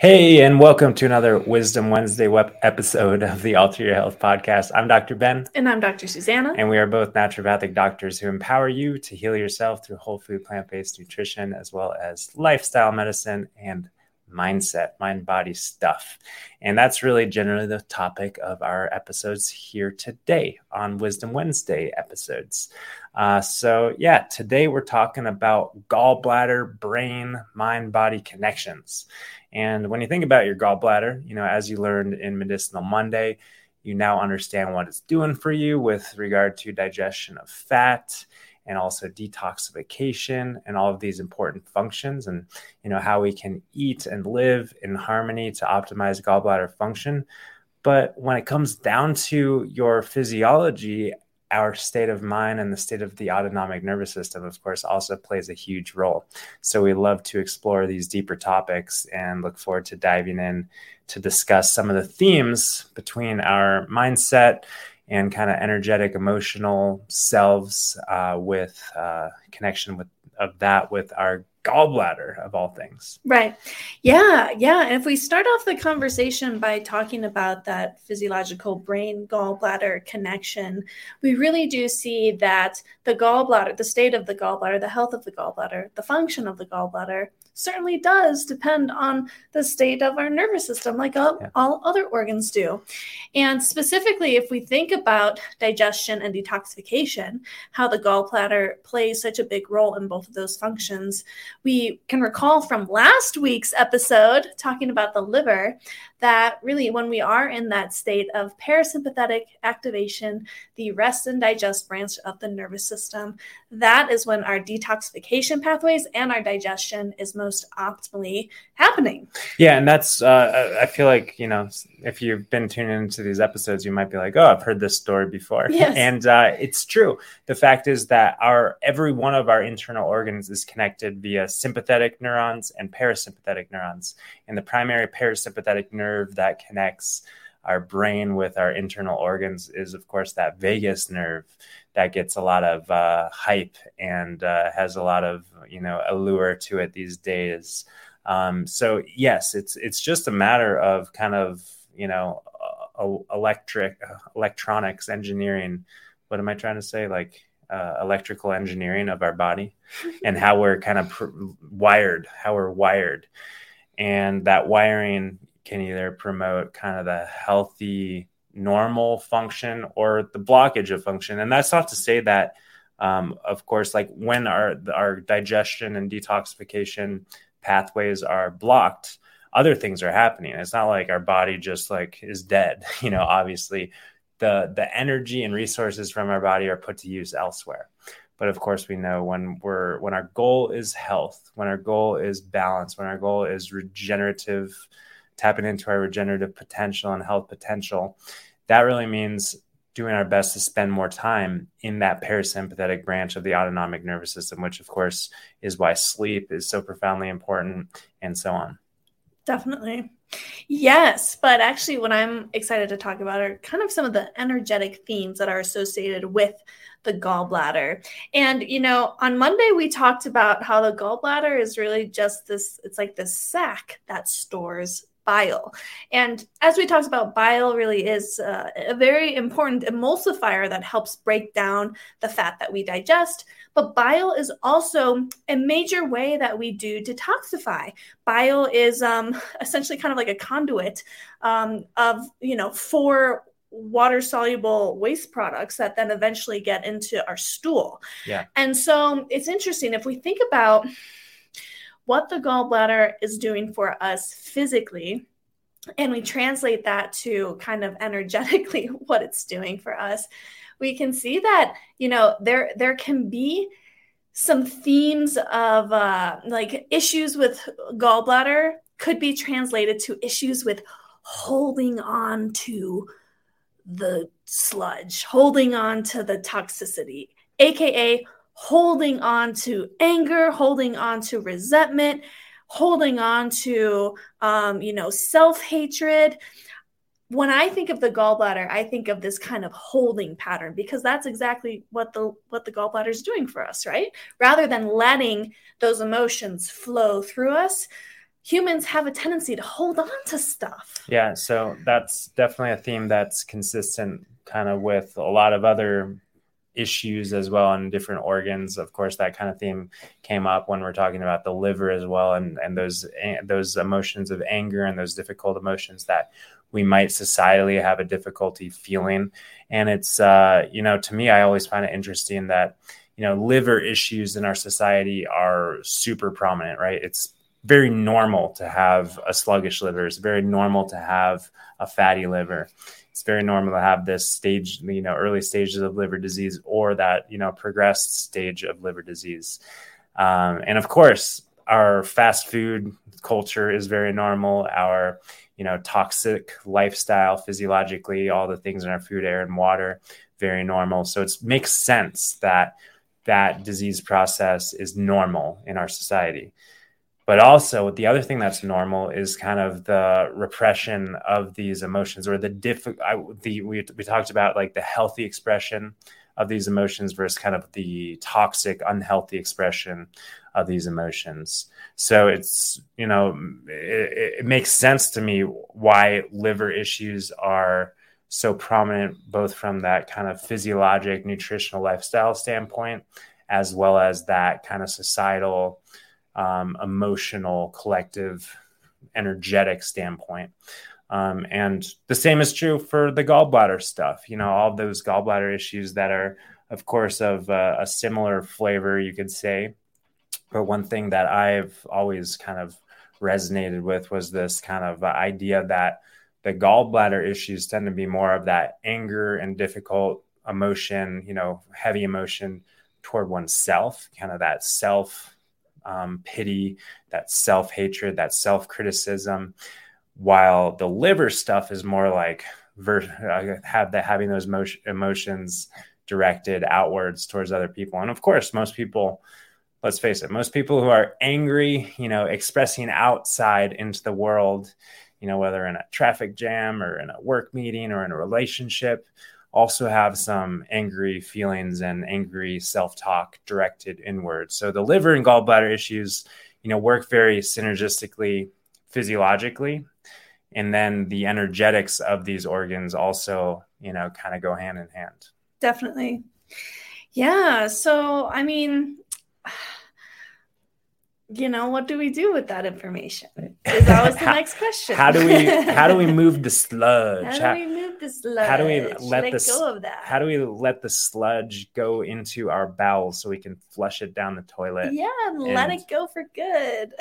Hey, and welcome to another Wisdom Wednesday web episode of the Alter Your Health podcast. I'm Dr. Ben. And I'm Dr. Susanna. And we are both naturopathic doctors who empower you to heal yourself through whole food, plant based nutrition, as well as lifestyle medicine and mindset, mind body stuff. And that's really generally the topic of our episodes here today on Wisdom Wednesday episodes. Uh, so, yeah, today we're talking about gallbladder, brain, mind body connections. And when you think about your gallbladder, you know, as you learned in Medicinal Monday, you now understand what it's doing for you with regard to digestion of fat and also detoxification and all of these important functions and you know how we can eat and live in harmony to optimize gallbladder function. But when it comes down to your physiology our state of mind and the state of the autonomic nervous system, of course, also plays a huge role. So we love to explore these deeper topics and look forward to diving in to discuss some of the themes between our mindset and kind of energetic, emotional selves uh, with uh, connection with of that with our gallbladder of all things. Right. Yeah. Yeah. And if we start off the conversation by talking about that physiological brain gallbladder connection, we really do see that the gallbladder, the state of the gallbladder, the health of the gallbladder, the function of the gallbladder certainly does depend on the state of our nervous system, like all, yeah. all, other organs do. And specifically, if we think about digestion and detoxification, how the gallbladder plays such a big role in both of those functions, we can recall from last week's episode talking about the liver that really, when we are in that state of parasympathetic activation, the rest and digest branch of the nervous system, that is when our detoxification pathways and our digestion is most optimally happening. Yeah, and that's uh, I feel like you know if you've been tuning into these episodes, you might be like, oh, I've heard this story before, yes. and uh, it's true. The fact is that our every one of our internal organs is connected via sympathetic neurons and parasympathetic neurons, and the primary parasympathetic nerve that connects our brain with our internal organs is, of course, that vagus nerve that gets a lot of uh, hype and uh, has a lot of you know allure to it these days. Um, so yes, it's it's just a matter of kind of you know uh, electric electronics engineering. What am I trying to say? Like uh, electrical engineering of our body and how we're kind of pr- wired, how we're wired, and that wiring can either promote kind of the healthy normal function or the blockage of function. And that's not to say that um, of course like when our our digestion and detoxification pathways are blocked other things are happening. It's not like our body just like is dead you know obviously the the energy and resources from our body are put to use elsewhere but of course we know when we're when our goal is health when our goal is balance when our goal is regenerative tapping into our regenerative potential and health potential, that really means doing our best to spend more time in that parasympathetic branch of the autonomic nervous system, which of course is why sleep is so profoundly important and so on. Definitely. Yes, but actually, what I'm excited to talk about are kind of some of the energetic themes that are associated with the gallbladder. And, you know, on Monday, we talked about how the gallbladder is really just this it's like this sac that stores bile. And as we talked about, bile really is uh, a very important emulsifier that helps break down the fat that we digest. But bile is also a major way that we do detoxify. Bile is um, essentially kind of like a conduit um, of, you know, four water soluble waste products that then eventually get into our stool. Yeah. And so it's interesting if we think about what the gallbladder is doing for us physically and we translate that to kind of energetically what it's doing for us we can see that you know there there can be some themes of uh, like issues with gallbladder could be translated to issues with holding on to the sludge holding on to the toxicity aka holding on to anger, holding on to resentment, holding on to, um, you know, self hatred. When I think of the gallbladder, I think of this kind of holding pattern because that's exactly what the what the gallbladder is doing for us, right? Rather than letting those emotions flow through us, humans have a tendency to hold on to stuff. Yeah, so that's definitely a theme that's consistent kind of with a lot of other issues as well in different organs. Of course, that kind of theme came up when we're talking about the liver as well, and and those those emotions of anger and those difficult emotions that we might societally have a difficulty feeling. And it's uh, you know to me, I always find it interesting that you know liver issues in our society are super prominent, right? It's very normal to have a sluggish liver. It's very normal to have a fatty liver it's very normal to have this stage, you know, early stages of liver disease or that, you know, progressed stage of liver disease. Um, and of course, our fast food culture is very normal. Our, you know, toxic lifestyle, physiologically, all the things in our food, air, and water, very normal. So it makes sense that that disease process is normal in our society but also the other thing that's normal is kind of the repression of these emotions or the diff I, the we, we talked about like the healthy expression of these emotions versus kind of the toxic unhealthy expression of these emotions. So it's you know it, it makes sense to me why liver issues are so prominent both from that kind of physiologic nutritional lifestyle standpoint as well as that kind of societal um, emotional, collective, energetic standpoint. Um, and the same is true for the gallbladder stuff. You know, all those gallbladder issues that are, of course, of uh, a similar flavor, you could say. But one thing that I've always kind of resonated with was this kind of idea that the gallbladder issues tend to be more of that anger and difficult emotion, you know, heavy emotion toward oneself, kind of that self um, pity, that self hatred, that self criticism, while the liver stuff is more like ver- have that having those emotions directed outwards towards other people. And of course, most people, let's face it, most people who are angry, you know, expressing outside into the world, you know, whether in a traffic jam or in a work meeting or in a relationship, also have some angry feelings and angry self-talk directed inward. So the liver and gallbladder issues, you know, work very synergistically physiologically and then the energetics of these organs also, you know, kind of go hand in hand. Definitely. Yeah, so I mean you know what do we do with that information is always the next question how do we how do we move the sludge how do move sludge how do we let, let the go of that how do we let the sludge go into our bowels so we can flush it down the toilet yeah and, and let it go for good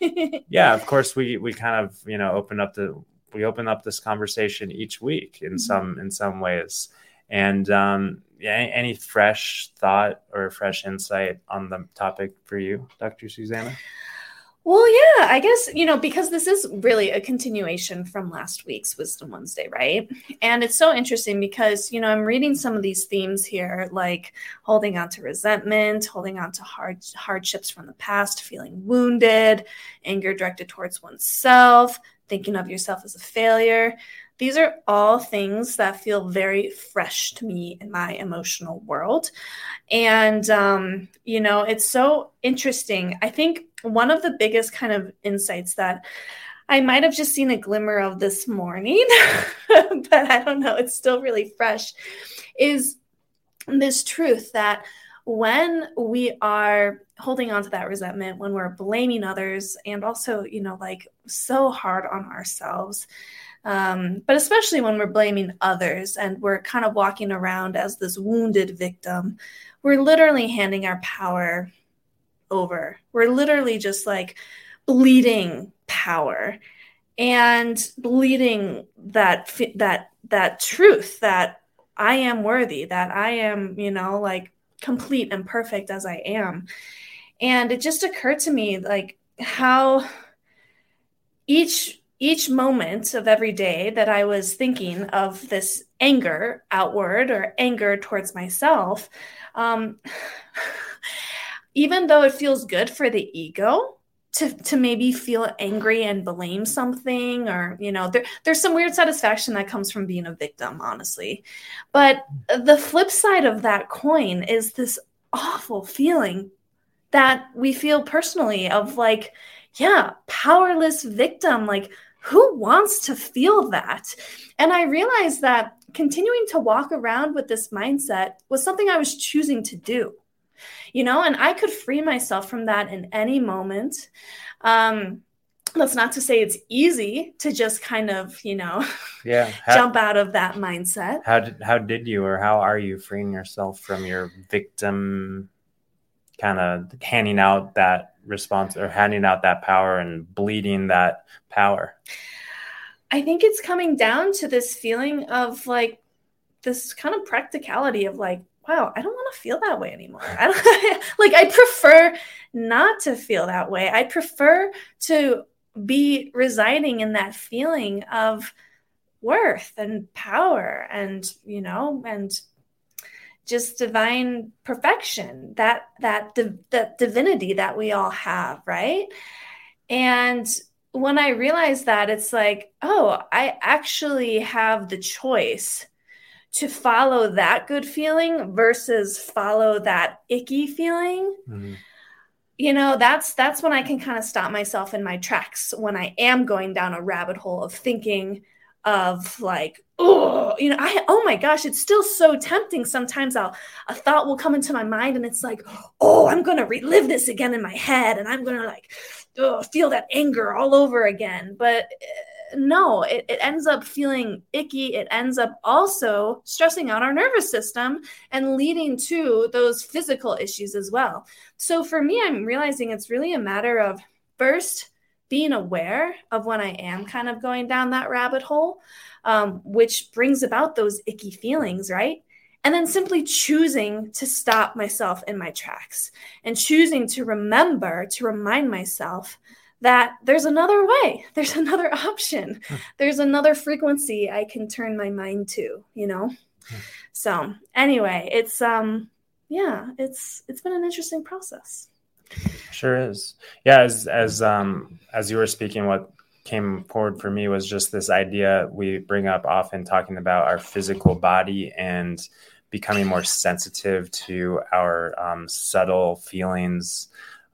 yeah of course we we kind of you know open up the we open up this conversation each week in mm-hmm. some in some ways and um, yeah, any fresh thought or fresh insight on the topic for you, Dr. Susanna? Well, yeah, I guess, you know, because this is really a continuation from last week's Wisdom Wednesday, right? And it's so interesting because, you know, I'm reading some of these themes here, like holding on to resentment, holding on to hard hardships from the past, feeling wounded, anger directed towards oneself, thinking of yourself as a failure. These are all things that feel very fresh to me in my emotional world. And, um, you know, it's so interesting. I think one of the biggest kind of insights that I might have just seen a glimmer of this morning, but I don't know, it's still really fresh, is this truth that when we are holding on to that resentment, when we're blaming others, and also, you know, like so hard on ourselves, um, but especially when we're blaming others and we're kind of walking around as this wounded victim, we're literally handing our power over. We're literally just like bleeding power and bleeding that that that truth that I am worthy, that I am, you know, like complete and perfect as I am. And it just occurred to me like how each each moment of every day that I was thinking of this anger outward or anger towards myself, um, even though it feels good for the ego to, to maybe feel angry and blame something or you know there, there's some weird satisfaction that comes from being a victim honestly. But the flip side of that coin is this awful feeling that we feel personally of like yeah powerless victim like who wants to feel that? And I realized that continuing to walk around with this mindset was something I was choosing to do. You know, and I could free myself from that in any moment. Um, that's not to say it's easy to just kind of, you know, yeah, how, jump out of that mindset. How did how did you or how are you freeing yourself from your victim kind of handing out that response or handing out that power and bleeding that power? I think it's coming down to this feeling of like this kind of practicality of like, wow, I don't want to feel that way anymore. I don't like I prefer not to feel that way. I prefer to be residing in that feeling of worth and power and you know and just divine perfection that that that divinity that we all have right and when i realized that it's like oh i actually have the choice to follow that good feeling versus follow that icky feeling mm-hmm. you know that's that's when i can kind of stop myself in my tracks when i am going down a rabbit hole of thinking of like oh you know i oh my gosh it's still so tempting sometimes. I'll a thought will come into my mind and it's like oh i'm gonna relive this again in my head and i'm gonna like oh, feel that anger all over again. But uh, no it, it ends up feeling icky. It ends up also stressing out our nervous system and leading to those physical issues as well. So for me i'm realizing it's really a matter of first being aware of when I am kind of going down that rabbit hole, um, which brings about those icky feelings, right? And then simply choosing to stop myself in my tracks and choosing to remember, to remind myself that there's another way, there's another option, hmm. there's another frequency I can turn my mind to, you know? Hmm. So, anyway, it's, um, yeah, it's, it's been an interesting process. Sure is. Yeah, as as um as you were speaking, what came forward for me was just this idea we bring up often talking about our physical body and becoming more sensitive to our um, subtle feelings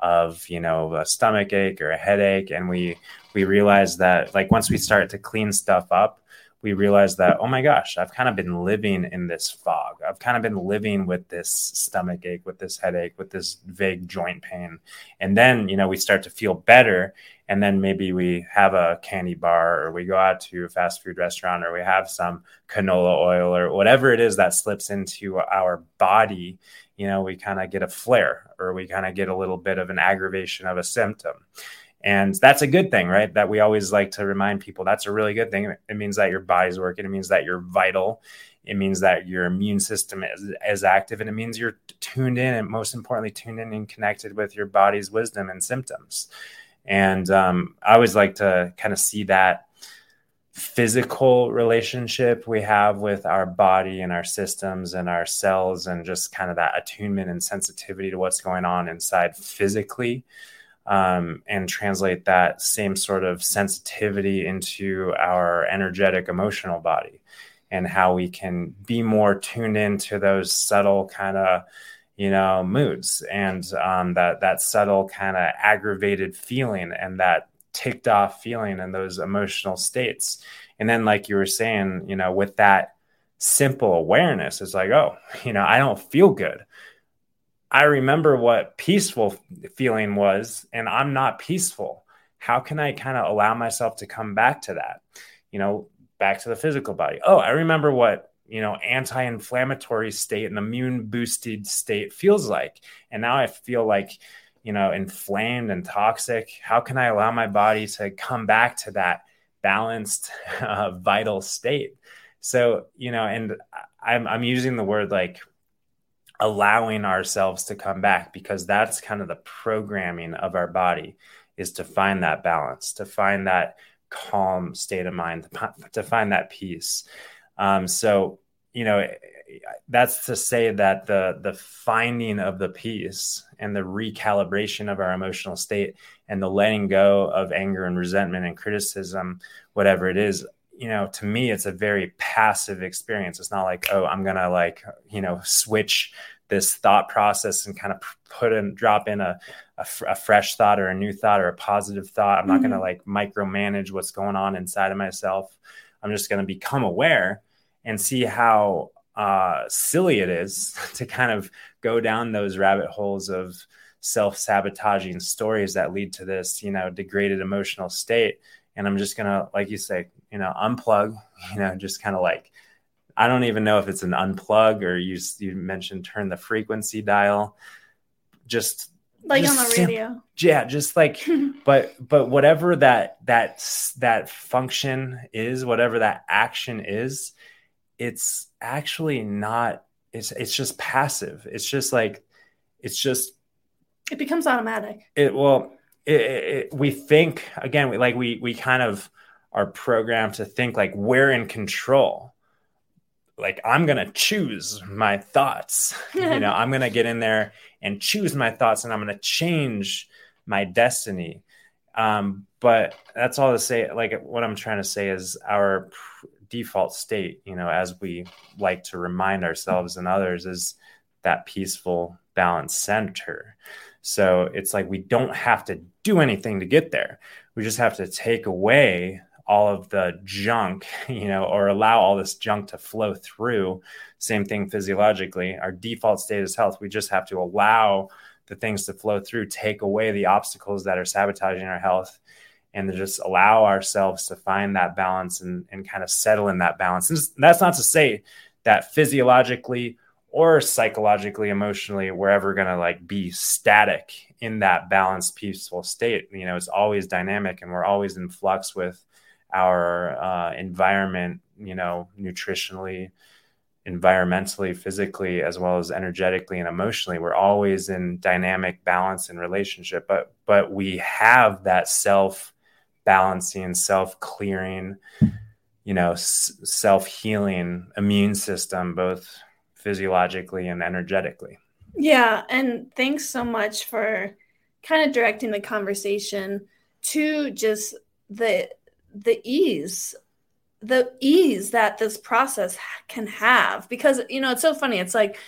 of you know a stomach ache or a headache and we we realize that like once we start to clean stuff up we realized that, oh my gosh, I've kind of been living in this fog. I've kind of been living with this stomach ache, with this headache, with this vague joint pain. And then, you know, we start to feel better. And then maybe we have a candy bar or we go out to a fast food restaurant or we have some canola oil or whatever it is that slips into our body. You know, we kind of get a flare or we kind of get a little bit of an aggravation of a symptom. And that's a good thing, right? That we always like to remind people that's a really good thing. It means that your body's working, it means that you're vital, it means that your immune system is, is active, and it means you're tuned in and most importantly, tuned in and connected with your body's wisdom and symptoms. And um, I always like to kind of see that physical relationship we have with our body and our systems and our cells and just kind of that attunement and sensitivity to what's going on inside physically um, and translate that same sort of sensitivity into our energetic emotional body and how we can be more tuned into those subtle kind of you know moods and um, that that subtle kind of aggravated feeling and that ticked off feeling and those emotional states. And then like you were saying you know with that simple awareness it's like oh you know i don't feel good I remember what peaceful feeling was, and I'm not peaceful. How can I kind of allow myself to come back to that? You know, back to the physical body. Oh, I remember what, you know, anti inflammatory state and immune boosted state feels like. And now I feel like, you know, inflamed and toxic. How can I allow my body to come back to that balanced, uh, vital state? So, you know, and I'm, I'm using the word like allowing ourselves to come back because that's kind of the programming of our body is to find that balance to find that calm state of mind to find that peace. Um, so you know that's to say that the the finding of the peace and the recalibration of our emotional state and the letting go of anger and resentment and criticism whatever it is you know to me it's a very passive experience. It's not like oh i'm gonna like you know switch this thought process and kind of put in drop in a, a, a fresh thought or a new thought or a positive thought. I'm not mm-hmm. going to like micromanage what's going on inside of myself. I'm just going to become aware and see how uh, silly it is to kind of go down those rabbit holes of self-sabotaging stories that lead to this you know degraded emotional state and i'm just going to like you say you know unplug you know just kind of like I don't even know if it's an unplug or you you mentioned turn the frequency dial. Just like just on the radio. yeah, just like but but whatever that that that function is, whatever that action is, it's actually not it's it's just passive. It's just like it's just it becomes automatic. It well it, it, we think again we, like we we kind of are programmed to think like we're in control like I'm gonna choose my thoughts. you know, I'm gonna get in there and choose my thoughts, and I'm gonna change my destiny. Um, but that's all to say. Like what I'm trying to say is our pr- default state. You know, as we like to remind ourselves and others, is that peaceful, balanced center. So it's like we don't have to do anything to get there. We just have to take away all of the junk, you know, or allow all this junk to flow through. Same thing physiologically. Our default state is health. We just have to allow the things to flow through, take away the obstacles that are sabotaging our health, and to just allow ourselves to find that balance and, and kind of settle in that balance. And that's not to say that physiologically or psychologically, emotionally, we're ever going to like be static in that balanced, peaceful state. You know, it's always dynamic and we're always in flux with our uh, environment, you know, nutritionally, environmentally, physically, as well as energetically and emotionally. We're always in dynamic balance and relationship, but but we have that self balancing, self clearing, you know, s- self healing immune system, both physiologically and energetically. Yeah, and thanks so much for kind of directing the conversation to just the the ease the ease that this process can have because you know it's so funny it's like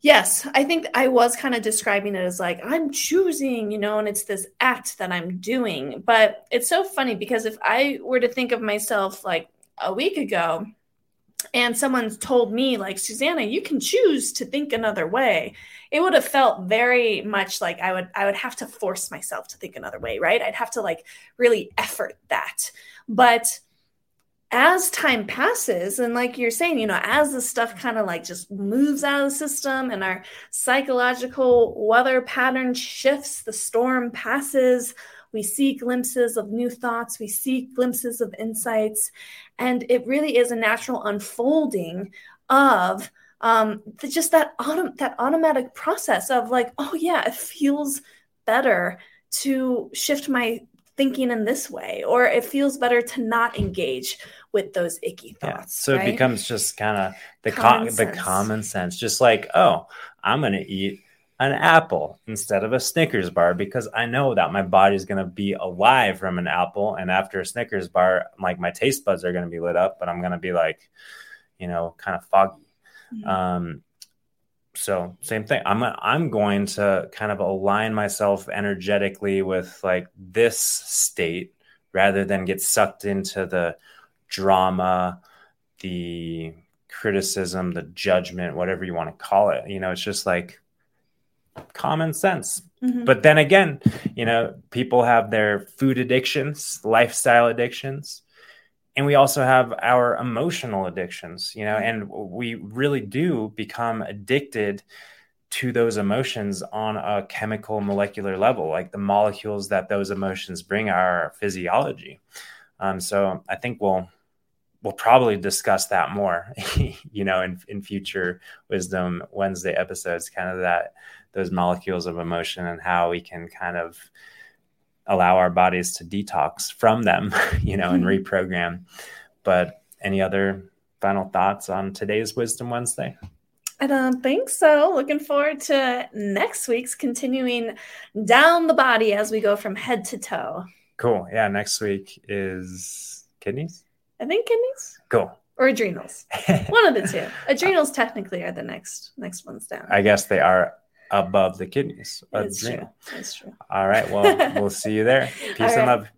yes i think i was kind of describing it as like i'm choosing you know and it's this act that i'm doing but it's so funny because if i were to think of myself like a week ago and someone told me like susanna you can choose to think another way. It would have felt very much like i would i would have to force myself to think another way right? I'd have to like really effort that. But as time passes and like you're saying you know as the stuff kind of like just moves out of the system and our psychological weather pattern shifts the storm passes we see glimpses of new thoughts, we see glimpses of insights, and it really is a natural unfolding of um, the, just that autom- that automatic process of like, oh yeah, it feels better to shift my thinking in this way, or it feels better to not engage with those icky thoughts. Yeah. So right? it becomes just kind of the common com- the common sense, just like, oh, I'm gonna eat an apple instead of a Snickers bar because I know that my body is going to be alive from an apple. And after a Snickers bar, like my taste buds are going to be lit up, but I'm going to be like, you know, kind of foggy. Mm-hmm. Um, so same thing. I'm I'm going to kind of align myself energetically with like this state rather than get sucked into the drama, the criticism, the judgment, whatever you want to call it. You know, it's just like common sense. Mm-hmm. But then again, you know, people have their food addictions, lifestyle addictions, and we also have our emotional addictions, you know, and we really do become addicted to those emotions on a chemical molecular level like the molecules that those emotions bring our physiology um, so i think we'll we'll probably discuss that more you know in, in future wisdom wednesday episodes kind of that those molecules of emotion and how we can kind of allow our bodies to detox from them, you know, and mm-hmm. reprogram. But any other final thoughts on today's Wisdom Wednesday? I don't think so. Looking forward to next week's continuing down the body as we go from head to toe. Cool. Yeah. Next week is kidneys. I think kidneys. Cool. Or adrenals. One of the two. Adrenals technically are the next next ones down. I guess they are above the kidneys. That's true. That's true. All right. Well, we'll see you there. Peace and love.